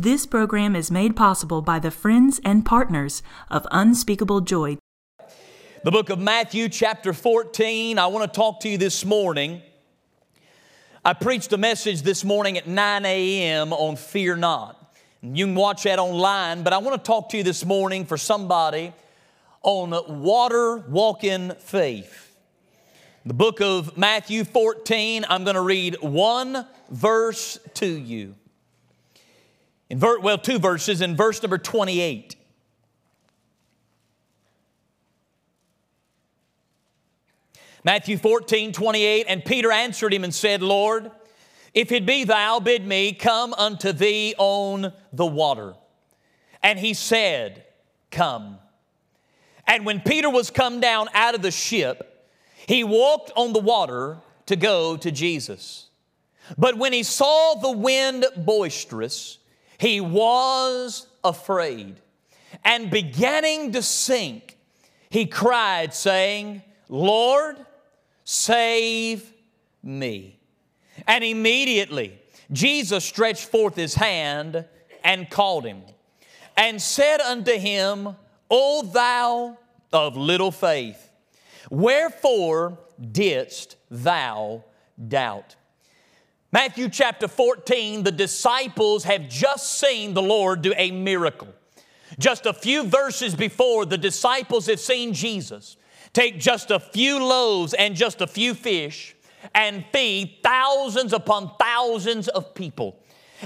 This program is made possible by the friends and partners of Unspeakable Joy. The book of Matthew, chapter 14. I want to talk to you this morning. I preached a message this morning at 9 a.m. on Fear Not. You can watch that online, but I want to talk to you this morning for somebody on water walking faith. The book of Matthew 14, I'm going to read one verse to you. In ver- well, two verses, in verse number 28. Matthew 14, 28, and Peter answered him and said, Lord, if it be thou, bid me come unto thee on the water. And he said, Come. And when Peter was come down out of the ship, he walked on the water to go to Jesus. But when he saw the wind boisterous, he was afraid. And beginning to sink, he cried, saying, Lord, save me. And immediately Jesus stretched forth his hand and called him, and said unto him, O thou of little faith, wherefore didst thou doubt? Matthew chapter 14, the disciples have just seen the Lord do a miracle. Just a few verses before, the disciples have seen Jesus take just a few loaves and just a few fish and feed thousands upon thousands of people.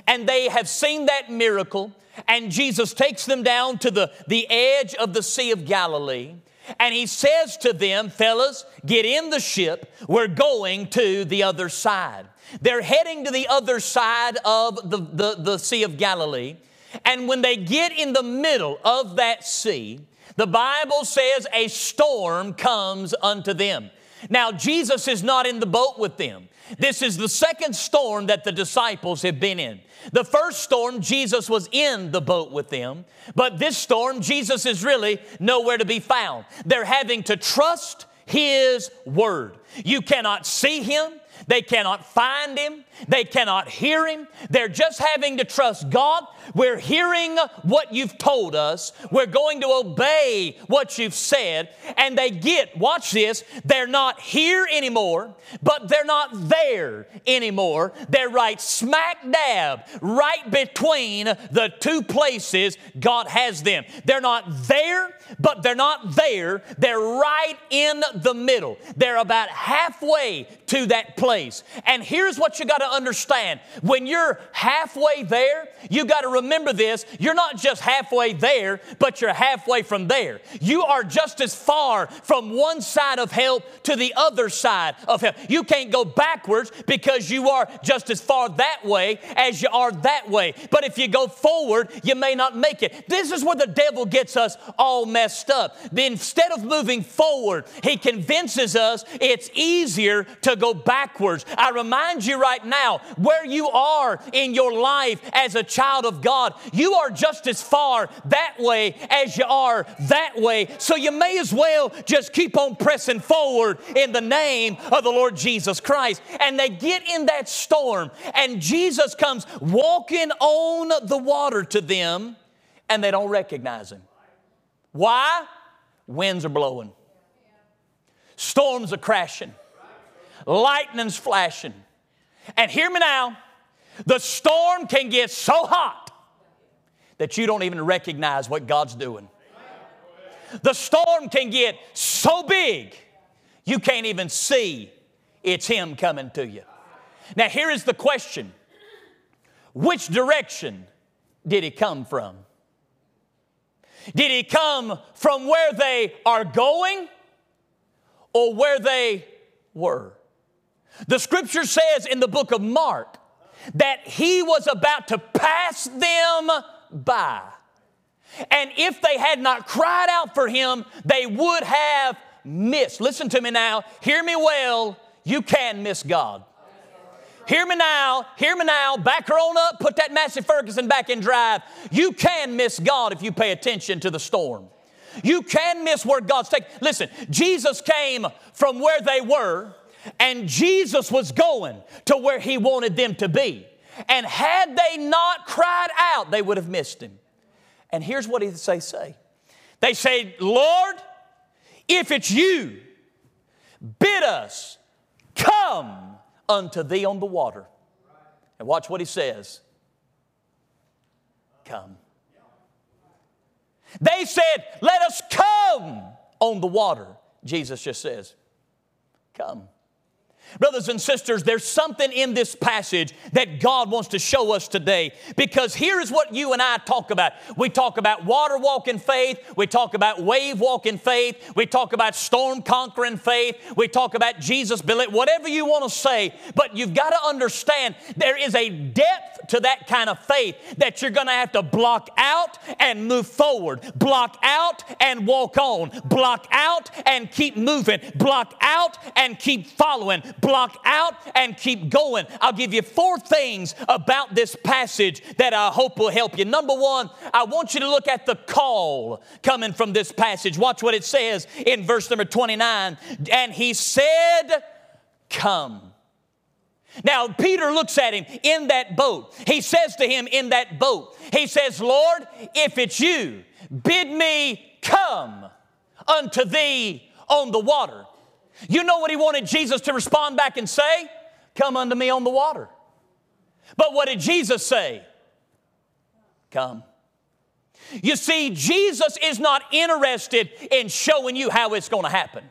And they have seen that miracle, and Jesus takes them down to the, the edge of the Sea of Galilee. And he says to them, fellas, get in the ship. We're going to the other side. They're heading to the other side of the, the, the Sea of Galilee. And when they get in the middle of that sea, the Bible says a storm comes unto them. Now, Jesus is not in the boat with them. This is the second storm that the disciples have been in. The first storm, Jesus was in the boat with them, but this storm, Jesus is really nowhere to be found. They're having to trust His Word. You cannot see Him, they cannot find him. They cannot hear him. They're just having to trust God. We're hearing what you've told us. We're going to obey what you've said. And they get, watch this, they're not here anymore, but they're not there anymore. They're right smack dab, right between the two places God has them. They're not there, but they're not there. They're right in the middle. They're about halfway to that place. And here's what you got to understand when you're halfway there, you got to remember this you're not just halfway there, but you're halfway from there. You are just as far from one side of hell to the other side of hell. You can't go backwards because you are just as far that way as you are that way. But if you go forward, you may not make it. This is where the devil gets us all messed up. Then Instead of moving forward, he convinces us it's easier to go backwards. I remind you right now where you are in your life as a child of God, you are just as far that way as you are that way. So you may as well just keep on pressing forward in the name of the Lord Jesus Christ. And they get in that storm, and Jesus comes walking on the water to them, and they don't recognize him. Why? Winds are blowing, storms are crashing, lightning's flashing. And hear me now the storm can get so hot that you don't even recognize what God's doing. The storm can get so big you can't even see it's Him coming to you. Now, here is the question Which direction did He come from? Did He come from where they are going or where they were? The scripture says in the book of Mark that he was about to pass them by. And if they had not cried out for him, they would have missed. Listen to me now. Hear me well. You can miss God. Hear me now, hear me now, back her on up, put that Massey Ferguson back in drive. You can miss God if you pay attention to the storm. You can miss where God's taking. Listen, Jesus came from where they were and Jesus was going to where he wanted them to be. And had they not cried out, they would have missed him. And here's what they say They say, Lord, if it's you, bid us come unto thee on the water. And watch what he says come. They said, Let us come on the water. Jesus just says, Come. Brothers and sisters, there's something in this passage that God wants to show us today. Because here's what you and I talk about. We talk about water walking faith, we talk about wave walking faith, we talk about storm conquering faith, we talk about Jesus whatever you want to say, but you've got to understand there is a depth to that kind of faith that you're going to have to block out and move forward, block out and walk on, block out and keep moving, block out and keep following block out and keep going. I'll give you four things about this passage that I hope will help you. Number one, I want you to look at the call coming from this passage. Watch what it says in verse number 29. And he said, Come. Now, Peter looks at him in that boat. He says to him in that boat, He says, Lord, if it's you, bid me come unto thee on the water. You know what he wanted Jesus to respond back and say? Come unto me on the water. But what did Jesus say? Come. You see, Jesus is not interested in showing you how it's going to happen.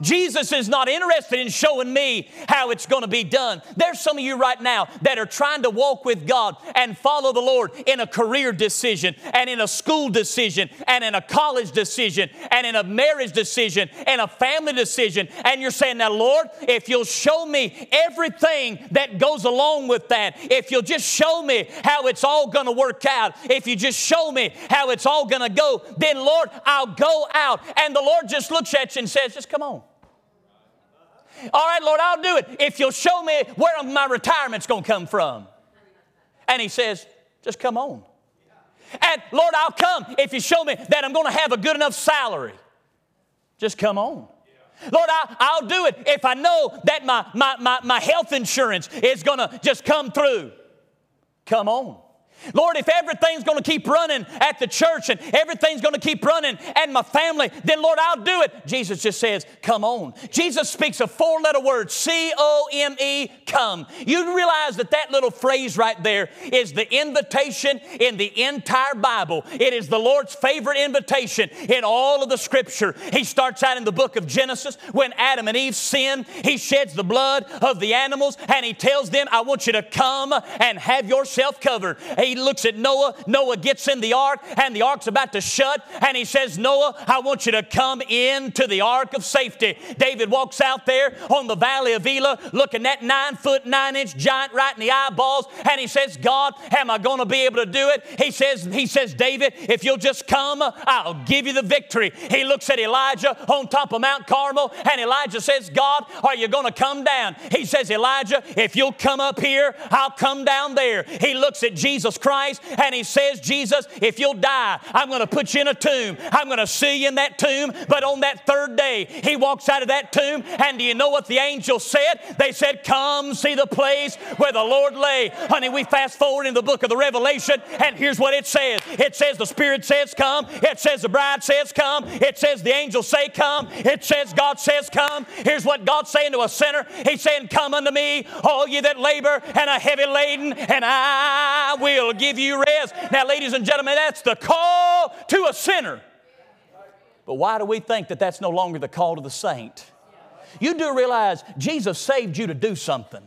Jesus is not interested in showing me how it's going to be done. There's some of you right now that are trying to walk with God and follow the Lord in a career decision and in a school decision and in a college decision and in a marriage decision and a family decision. And you're saying, Now, Lord, if you'll show me everything that goes along with that, if you'll just show me how it's all going to work out, if you just show me how it's all going to go, then, Lord, I'll go out. And the Lord just looks at you and says, Just come on. All right, Lord, I'll do it if you'll show me where my retirement's going to come from. And he says, just come on. And Lord, I'll come if you show me that I'm going to have a good enough salary. Just come on. Lord, I, will do it if I know that my, my, my, my health insurance is going to just come through. Come on. Lord, if everything's going to keep running at the church and everything's going to keep running and my family, then Lord, I'll do it. Jesus just says, Come on. Jesus speaks a four letter word, C O M E, come. You realize that that little phrase right there is the invitation in the entire Bible. It is the Lord's favorite invitation in all of the scripture. He starts out in the book of Genesis when Adam and Eve sinned. He sheds the blood of the animals and he tells them, I want you to come and have yourself covered. He looks at Noah. Noah gets in the ark, and the ark's about to shut. And he says, Noah, I want you to come into the ark of safety. David walks out there on the valley of Elah, looking at nine foot, nine inch giant right in the eyeballs. And he says, God, am I going to be able to do it? He says, he says, David, if you'll just come, I'll give you the victory. He looks at Elijah on top of Mount Carmel, and Elijah says, God, are you going to come down? He says, Elijah, if you'll come up here, I'll come down there. He looks at Jesus Christ and he says, Jesus, if you'll die, I'm going to put you in a tomb. I'm going to see you in that tomb. But on that third day, he walks out of that tomb. And do you know what the angel said? They said, Come see the place where the Lord lay. Honey, we fast forward in the book of the Revelation, and here's what it says it says, The Spirit says, Come. It says, The bride says, Come. It says, The angels say, Come. It says, God says, Come. Here's what God's saying to a sinner He's saying, Come unto me, all ye that labor and are heavy laden, and I will give you rest. Now, ladies and gentlemen, that's the call to a sinner. But why do we think that that's no longer the call to the saint? You do realize Jesus saved you to do something.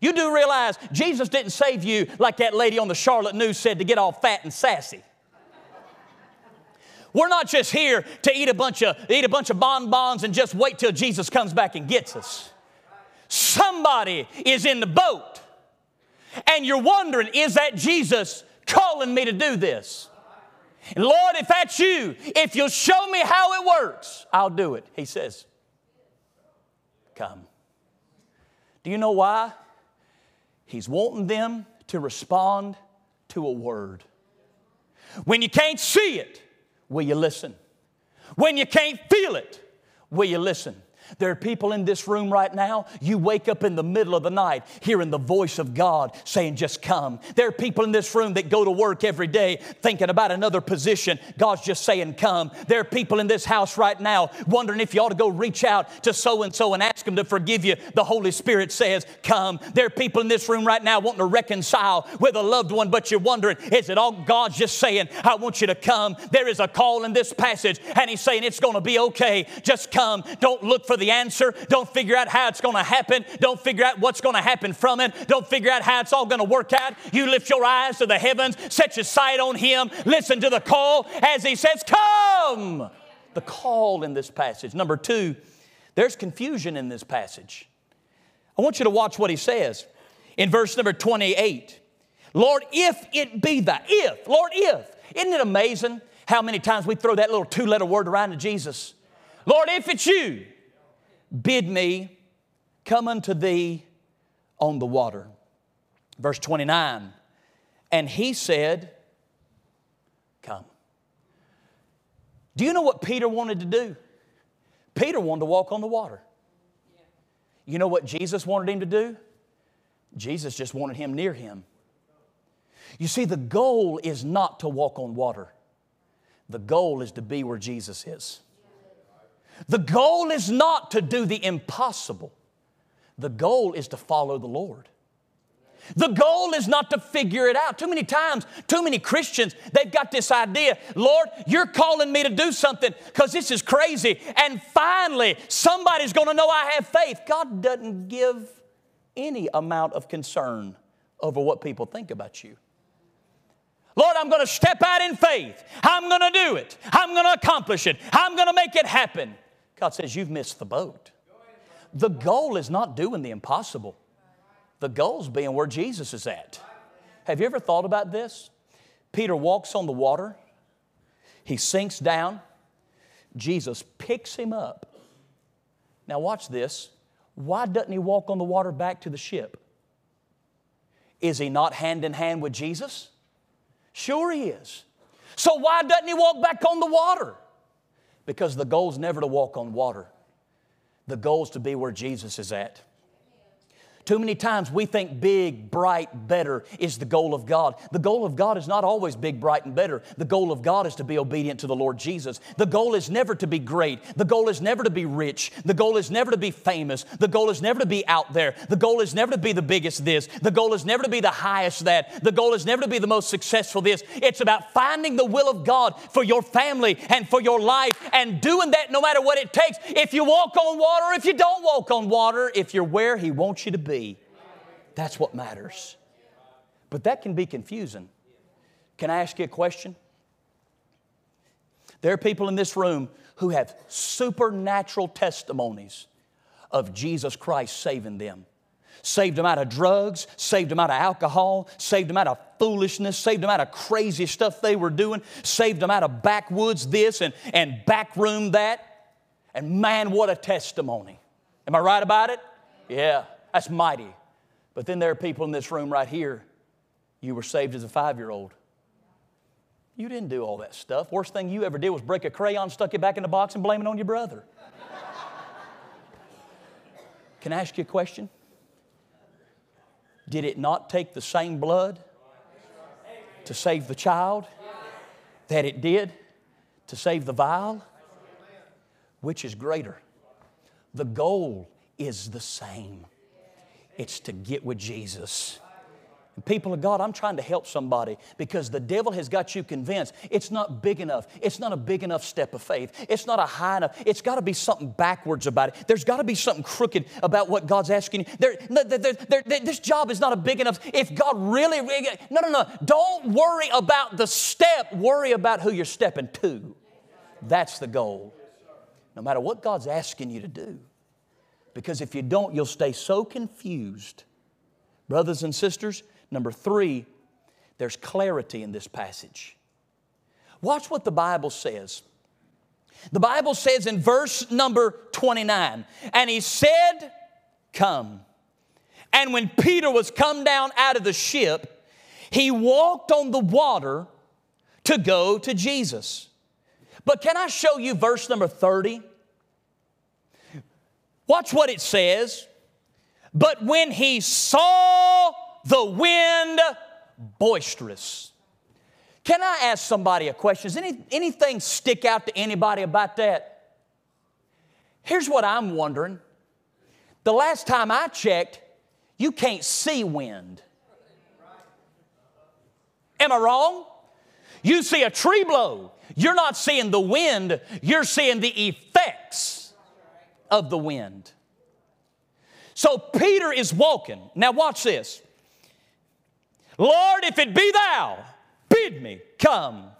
You do realize Jesus didn't save you like that lady on the Charlotte News said to get all fat and sassy. We're not just here to eat a bunch of eat a bunch of bonbons and just wait till Jesus comes back and gets us. Somebody is in the boat and you're wondering, is that Jesus calling me to do this? And Lord, if that's you, if you'll show me how it works, I'll do it. He says, Come. Do you know why? He's wanting them to respond to a word. When you can't see it, will you listen? When you can't feel it, will you listen? There are people in this room right now, you wake up in the middle of the night hearing the voice of God saying, Just come. There are people in this room that go to work every day thinking about another position. God's just saying, Come. There are people in this house right now wondering if you ought to go reach out to so and so and ask them to forgive you. The Holy Spirit says, Come. There are people in this room right now wanting to reconcile with a loved one, but you're wondering, Is it all God's just saying, I want you to come? There is a call in this passage, and He's saying, It's going to be okay. Just come. Don't look for the answer. Don't figure out how it's going to happen. Don't figure out what's going to happen from it. Don't figure out how it's all going to work out. You lift your eyes to the heavens, set your sight on Him, listen to the call as He says, Come. The call in this passage. Number two, there's confusion in this passage. I want you to watch what He says in verse number 28. Lord, if it be that, if, Lord, if. Isn't it amazing how many times we throw that little two letter word around to Jesus? Lord, if it's you, bid me come unto thee on the water. Verse 29 And he said, Come. Do you know what Peter wanted to do? Peter wanted to walk on the water. You know what Jesus wanted him to do? Jesus just wanted him near him. You see, the goal is not to walk on water, the goal is to be where Jesus is. The goal is not to do the impossible, the goal is to follow the Lord. The goal is not to figure it out. Too many times, too many Christians, they've got this idea Lord, you're calling me to do something because this is crazy. And finally, somebody's going to know I have faith. God doesn't give any amount of concern over what people think about you. Lord, I'm going to step out in faith. I'm going to do it. I'm going to accomplish it. I'm going to make it happen. God says, You've missed the boat. The goal is not doing the impossible, the goal is being where Jesus is at. Have you ever thought about this? Peter walks on the water, he sinks down, Jesus picks him up. Now, watch this. Why doesn't he walk on the water back to the ship? Is he not hand in hand with Jesus? Sure, he is. So, why doesn't he walk back on the water? Because the goal is never to walk on water, the goal is to be where Jesus is at. Too many times we think big, bright, better is the goal of God. The goal of God is not always big, bright, and better. The goal of God is to be obedient to the Lord Jesus. The goal is never to be great. The goal is never to be rich. The goal is never to be famous. The goal is never to be out there. The goal is never to be the biggest this. The goal is never to be the highest that. The goal is never to be the most successful this. It's about finding the will of God for your family and for your life and doing that no matter what it takes. If you walk on water, if you don't walk on water, if you're where He wants you to be. That's what matters. But that can be confusing. Can I ask you a question? There are people in this room who have supernatural testimonies of Jesus Christ saving them. Saved them out of drugs, saved them out of alcohol, saved them out of foolishness, saved them out of crazy stuff they were doing, saved them out of backwoods this and, and backroom that. And man, what a testimony. Am I right about it? Yeah. That's mighty. But then there are people in this room right here, you were saved as a five year old. You didn't do all that stuff. Worst thing you ever did was break a crayon, stuck it back in the box, and blame it on your brother. Can I ask you a question? Did it not take the same blood to save the child that it did to save the vile? Which is greater? The goal is the same it's to get with Jesus. People of God, I'm trying to help somebody because the devil has got you convinced it's not big enough. It's not a big enough step of faith. It's not a high enough. It's got to be something backwards about it. There's got to be something crooked about what God's asking you. There, there, there, this job is not a big enough. If God really, no, no, no. Don't worry about the step. Worry about who you're stepping to. That's the goal. No matter what God's asking you to do. Because if you don't, you'll stay so confused. Brothers and sisters, number three, there's clarity in this passage. Watch what the Bible says. The Bible says in verse number 29, and he said, Come. And when Peter was come down out of the ship, he walked on the water to go to Jesus. But can I show you verse number 30? Watch what it says. But when he saw the wind boisterous. Can I ask somebody a question? Does any, anything stick out to anybody about that? Here's what I'm wondering. The last time I checked, you can't see wind. Am I wrong? You see a tree blow. You're not seeing the wind, you're seeing the effects of the wind. So Peter is walking. Now, watch this. Lord, if it be thou, bid me come.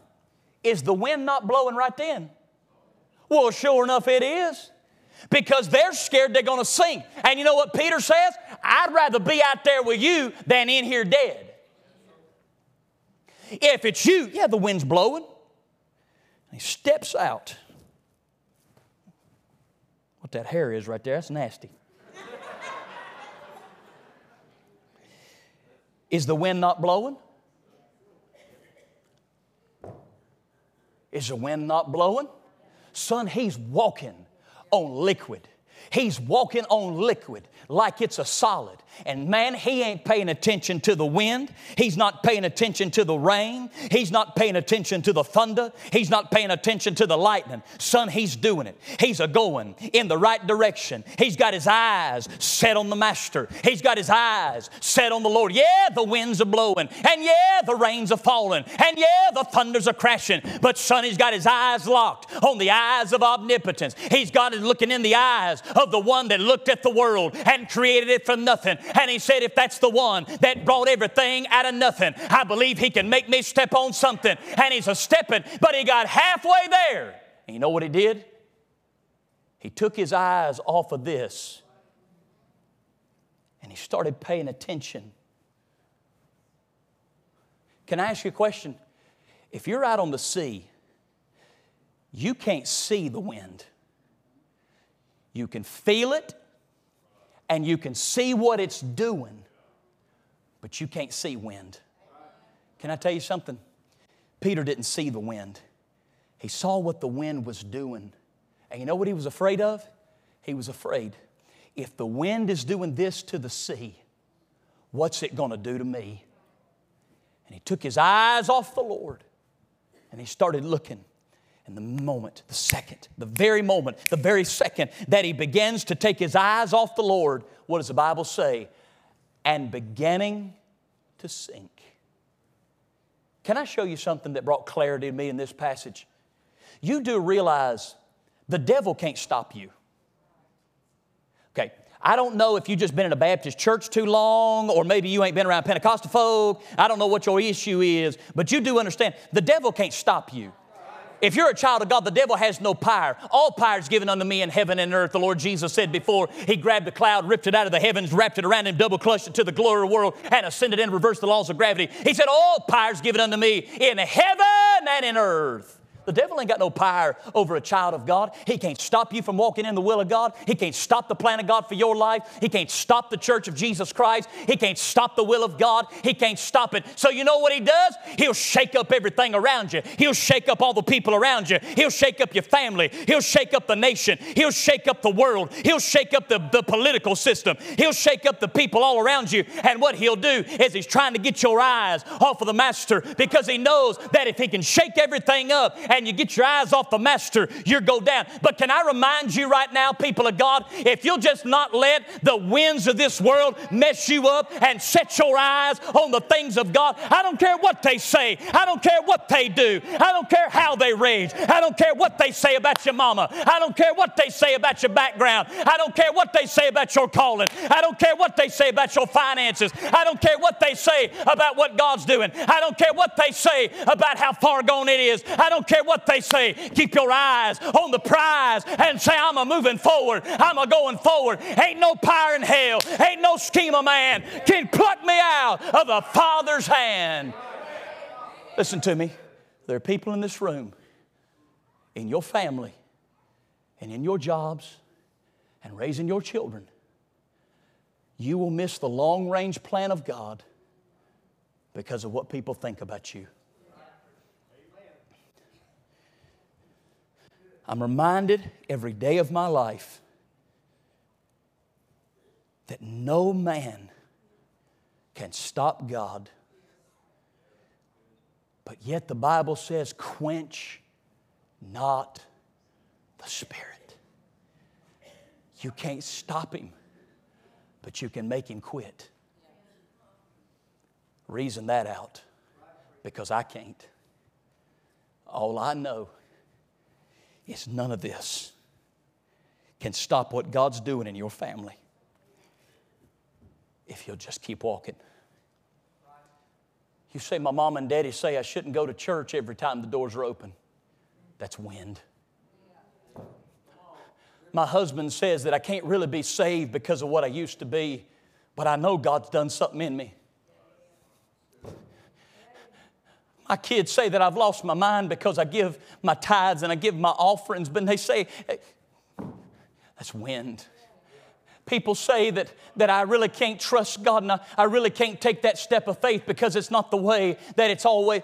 Is the wind not blowing right then? Well, sure enough, it is. Because they're scared they're going to sink. And you know what Peter says? I'd rather be out there with you than in here dead. If it's you, yeah, the wind's blowing. He steps out. That hair is right there, that's nasty. Is the wind not blowing? Is the wind not blowing? Son, he's walking on liquid. He's walking on liquid like it's a solid. And man, he ain't paying attention to the wind. He's not paying attention to the rain. He's not paying attention to the thunder. He's not paying attention to the lightning. Son, he's doing it. He's a going in the right direction. He's got his eyes set on the master. He's got his eyes set on the Lord. Yeah, the winds are blowing. And yeah, the rains are falling. And yeah, the thunders are crashing. But son, he's got his eyes locked on the eyes of omnipotence. He's got it looking in the eyes of the one that looked at the world and created it from nothing. And he said, if that's the one that brought everything out of nothing, I believe he can make me step on something. And he's a stepping, but he got halfway there. And you know what he did? He took his eyes off of this and he started paying attention. Can I ask you a question? If you're out on the sea, you can't see the wind. You can feel it, and you can see what it's doing, but you can't see wind. Can I tell you something? Peter didn't see the wind, he saw what the wind was doing. And you know what he was afraid of? He was afraid if the wind is doing this to the sea, what's it going to do to me? And he took his eyes off the Lord and he started looking. And the moment, the second, the very moment, the very second that he begins to take his eyes off the Lord, what does the Bible say? And beginning to sink. Can I show you something that brought clarity to me in this passage? You do realize the devil can't stop you. Okay, I don't know if you've just been in a Baptist church too long, or maybe you ain't been around Pentecostal folk. I don't know what your issue is, but you do understand the devil can't stop you. If you're a child of God, the devil has no power. All power is given unto me in heaven and earth. The Lord Jesus said before he grabbed the cloud, ripped it out of the heavens, wrapped it around him, double clutched it to the glory of the world, and ascended and reversed the laws of gravity. He said, All power is given unto me in heaven and in earth. The devil ain't got no power over a child of God. He can't stop you from walking in the will of God. He can't stop the plan of God for your life. He can't stop the church of Jesus Christ. He can't stop the will of God. He can't stop it. So you know what he does? He'll shake up everything around you. He'll shake up all the people around you. He'll shake up your family. He'll shake up the nation. He'll shake up the world. He'll shake up the, the political system. He'll shake up the people all around you. And what he'll do is he's trying to get your eyes off of the master because he knows that if he can shake everything up and you get your eyes off the master, you go down. But can I remind you right now, people of God, if you'll just not let the winds of this world mess you up and set your eyes on the things of God, I don't care what they say, I don't care what they do, I don't care how they rage, I don't care what they say about your mama, I don't care what they say about your background, I don't care what they say about your calling, I don't care what they say about your finances, I don't care what they say about what God's doing, I don't care what they say about how far gone it is, I don't care what they say. Keep your eyes on the prize and say, I'm a moving forward. I'm a going forward. Ain't no power in hell, ain't no scheme of man can pluck me out of the Father's hand. Listen to me. There are people in this room, in your family, and in your jobs, and raising your children. You will miss the long range plan of God because of what people think about you. I'm reminded every day of my life that no man can stop God. But yet the Bible says, quench not the Spirit. You can't stop Him, but you can make Him quit. Reason that out because I can't. All I know is none of this can stop what God's doing in your family if you'll just keep walking. You say, My mom and daddy say I shouldn't go to church every time the doors are open. That's wind. My husband says that I can't really be saved because of what I used to be, but I know God's done something in me. My kids say that I've lost my mind because I give my tithes and I give my offerings, but they say, that's wind. People say that, that I really can't trust God and I, I really can't take that step of faith because it's not the way that it's always.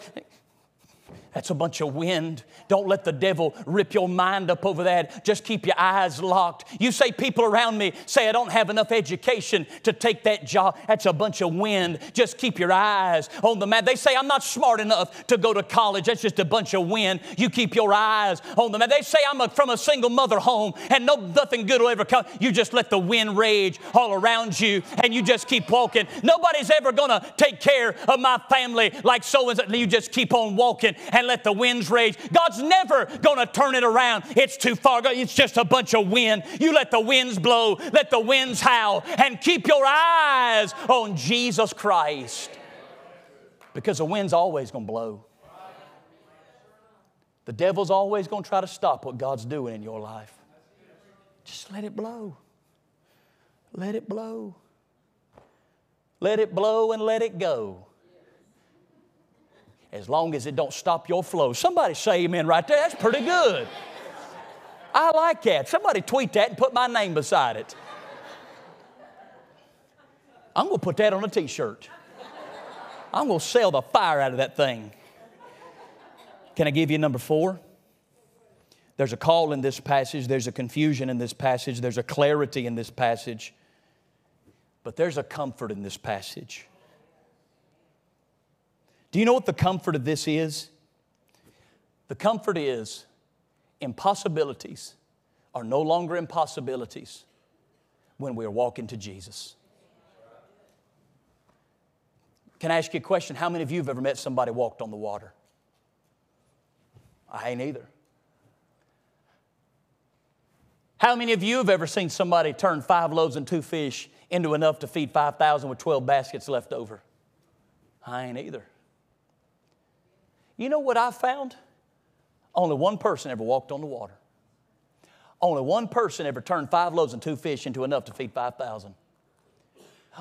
That's a bunch of wind. Don't let the devil rip your mind up over that. Just keep your eyes locked. You say people around me say I don't have enough education to take that job. That's a bunch of wind. Just keep your eyes on the man. They say I'm not smart enough to go to college. That's just a bunch of wind. You keep your eyes on the man. They say I'm a, from a single mother home and no nothing good will ever come. You just let the wind rage all around you and you just keep walking. Nobody's ever gonna take care of my family like so and so. You just keep on walking and let the winds rage. God's never going to turn it around. It's too far. It's just a bunch of wind. You let the winds blow, let the winds howl, and keep your eyes on Jesus Christ. Because the wind's always going to blow. The devil's always going to try to stop what God's doing in your life. Just let it blow. Let it blow. Let it blow and let it go as long as it don't stop your flow. Somebody say amen right there. That's pretty good. I like that. Somebody tweet that and put my name beside it. I'm going to put that on a t shirt. I'm going to sell the fire out of that thing. Can I give you number four? There's a call in this passage, there's a confusion in this passage, there's a clarity in this passage, but there's a comfort in this passage. Do you know what the comfort of this is? The comfort is impossibilities are no longer impossibilities when we are walking to Jesus. Can I ask you a question? How many of you have ever met somebody walked on the water? I ain't either. How many of you have ever seen somebody turn five loaves and two fish into enough to feed 5,000 with 12 baskets left over? I ain't either. You know what I found? Only one person ever walked on the water. Only one person ever turned five loaves and two fish into enough to feed 5,000.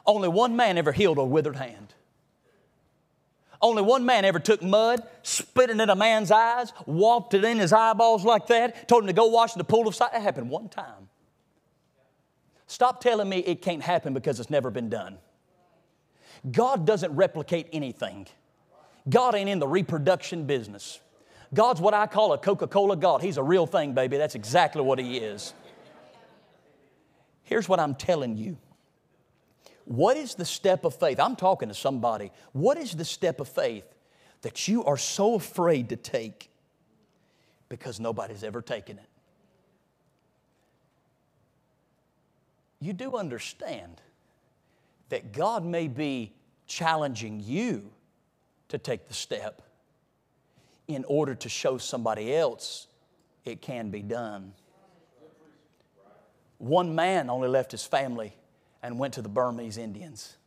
Only one man ever healed a withered hand. Only one man ever took mud, spit it in a man's eyes, walked it in his eyeballs like that, told him to go wash in the pool of sight. That happened one time. Stop telling me it can't happen because it's never been done. God doesn't replicate anything. God ain't in the reproduction business. God's what I call a Coca Cola God. He's a real thing, baby. That's exactly what He is. Here's what I'm telling you. What is the step of faith? I'm talking to somebody. What is the step of faith that you are so afraid to take because nobody's ever taken it? You do understand that God may be challenging you to take the step in order to show somebody else it can be done. One man only left his family and went to the Burmese Indians,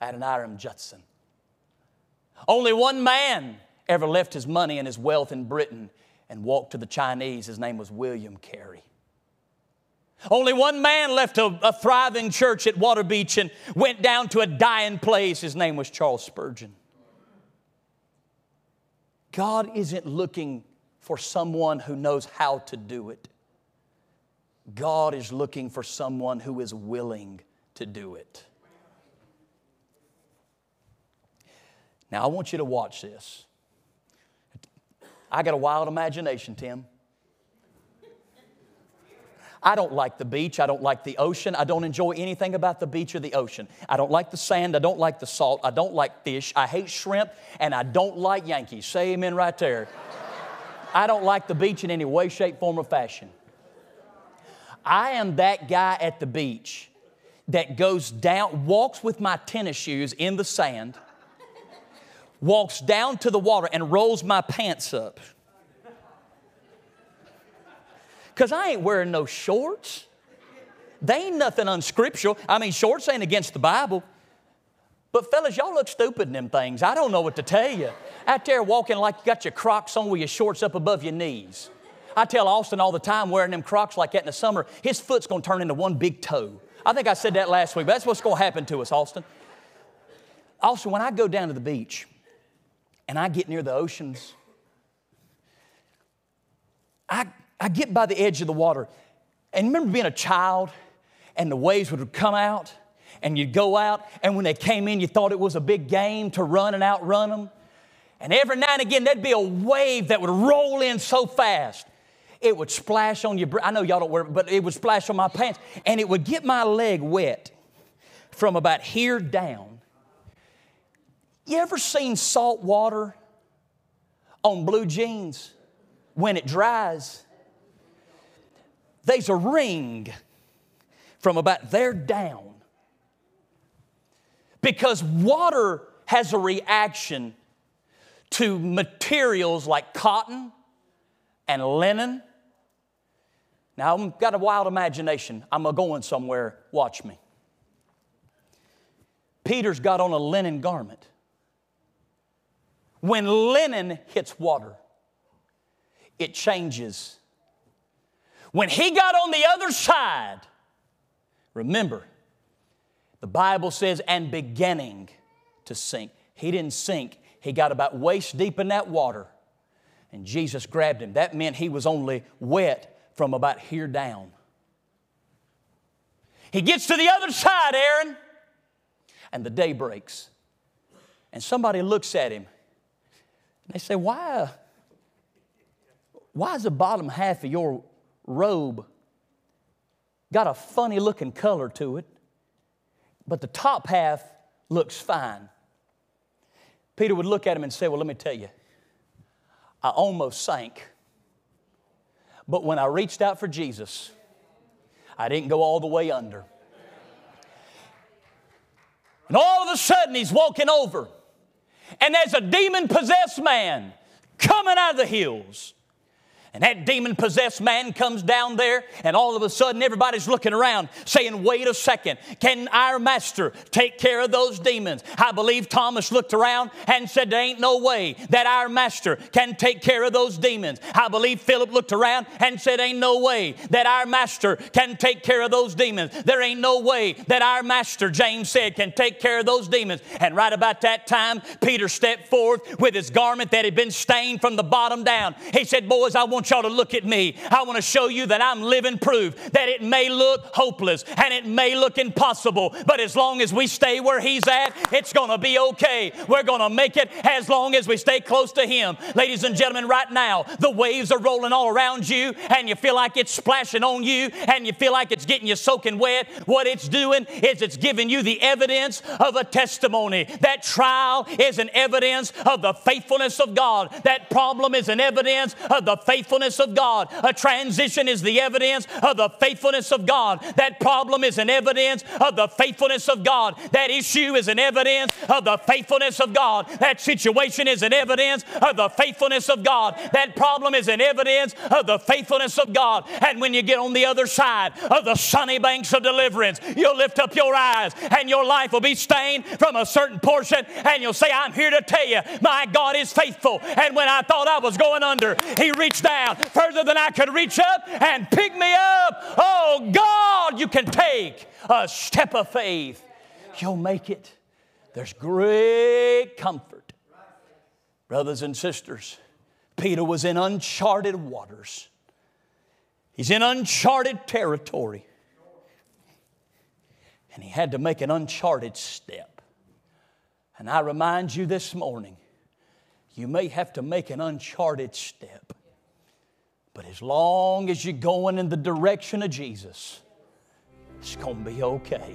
Adoniram Judson. Only one man ever left his money and his wealth in Britain and walked to the Chinese. His name was William Carey. Only one man left a, a thriving church at Waterbeach and went down to a dying place. His name was Charles Spurgeon. God isn't looking for someone who knows how to do it. God is looking for someone who is willing to do it. Now, I want you to watch this. I got a wild imagination, Tim. I don't like the beach. I don't like the ocean. I don't enjoy anything about the beach or the ocean. I don't like the sand. I don't like the salt. I don't like fish. I hate shrimp. And I don't like Yankees. Say amen right there. I don't like the beach in any way, shape, form, or fashion. I am that guy at the beach that goes down, walks with my tennis shoes in the sand, walks down to the water and rolls my pants up. Because I ain't wearing no shorts. They ain't nothing unscriptural. I mean, shorts ain't against the Bible. But fellas, y'all look stupid in them things. I don't know what to tell you. Out there walking like you got your Crocs on with your shorts up above your knees. I tell Austin all the time, wearing them Crocs like that in the summer, his foot's gonna turn into one big toe. I think I said that last week, but that's what's gonna happen to us, Austin. Austin, when I go down to the beach and I get near the oceans, I, I get by the edge of the water. And remember being a child and the waves would come out and you'd go out, and when they came in, you thought it was a big game to run and outrun them. And every now and again, there'd be a wave that would roll in so fast. It would splash on your, I know y'all don't wear it, but it would splash on my pants, and it would get my leg wet from about here down. You ever seen salt water on blue jeans when it dries? There's a ring from about there down. Because water has a reaction to materials like cotton and linen. Now, I've got a wild imagination. I'm going somewhere. Watch me. Peter's got on a linen garment. When linen hits water, it changes. When he got on the other side, remember, the Bible says, and beginning to sink. He didn't sink, he got about waist deep in that water, and Jesus grabbed him. That meant he was only wet from about here down. He gets to the other side, Aaron, and the day breaks. And somebody looks at him. And they say, Why, why is the bottom half of your robe got a funny looking color to it, but the top half looks fine? Peter would look at him and say, Well, let me tell you, I almost sank. But when I reached out for Jesus, I didn't go all the way under. And all of a sudden, he's walking over, and there's a demon possessed man coming out of the hills. And that demon possessed man comes down there, and all of a sudden everybody's looking around saying, Wait a second, can our master take care of those demons? I believe Thomas looked around and said, There ain't no way that our master can take care of those demons. I believe Philip looked around and said, Ain't no way that our master can take care of those demons. There ain't no way that our master, James said, can take care of those demons. And right about that time, Peter stepped forth with his garment that had been stained from the bottom down. He said, Boys, I want y'all to look at me. I want to show you that I'm living proof that it may look hopeless and it may look impossible, but as long as we stay where He's at, it's going to be okay. We're going to make it as long as we stay close to Him. Ladies and gentlemen, right now, the waves are rolling all around you and you feel like it's splashing on you and you feel like it's getting you soaking wet. What it's doing is it's giving you the evidence of a testimony. That trial is an evidence of the faithfulness of God. That problem is an evidence of the faithfulness of God. A transition is the evidence of the faithfulness of God. That problem is an evidence of the faithfulness of God. That issue is an evidence of the faithfulness of God. That situation is an evidence of the faithfulness of God. That problem is an evidence of the faithfulness of God. And when you get on the other side of the sunny banks of deliverance, you'll lift up your eyes and your life will be stained from a certain portion and you'll say, I'm here to tell you, my God is faithful. And when I thought I was going under, He reached down further than I could reach up and pick me up. Oh, God, you can take a step of faith. You'll make it. There's great comfort. Brothers and sisters, Peter was in uncharted waters. He's in uncharted territory. And he had to make an uncharted step. And I remind you this morning, you may have to make an uncharted step. But as long as you're going in the direction of Jesus, it's going to be okay.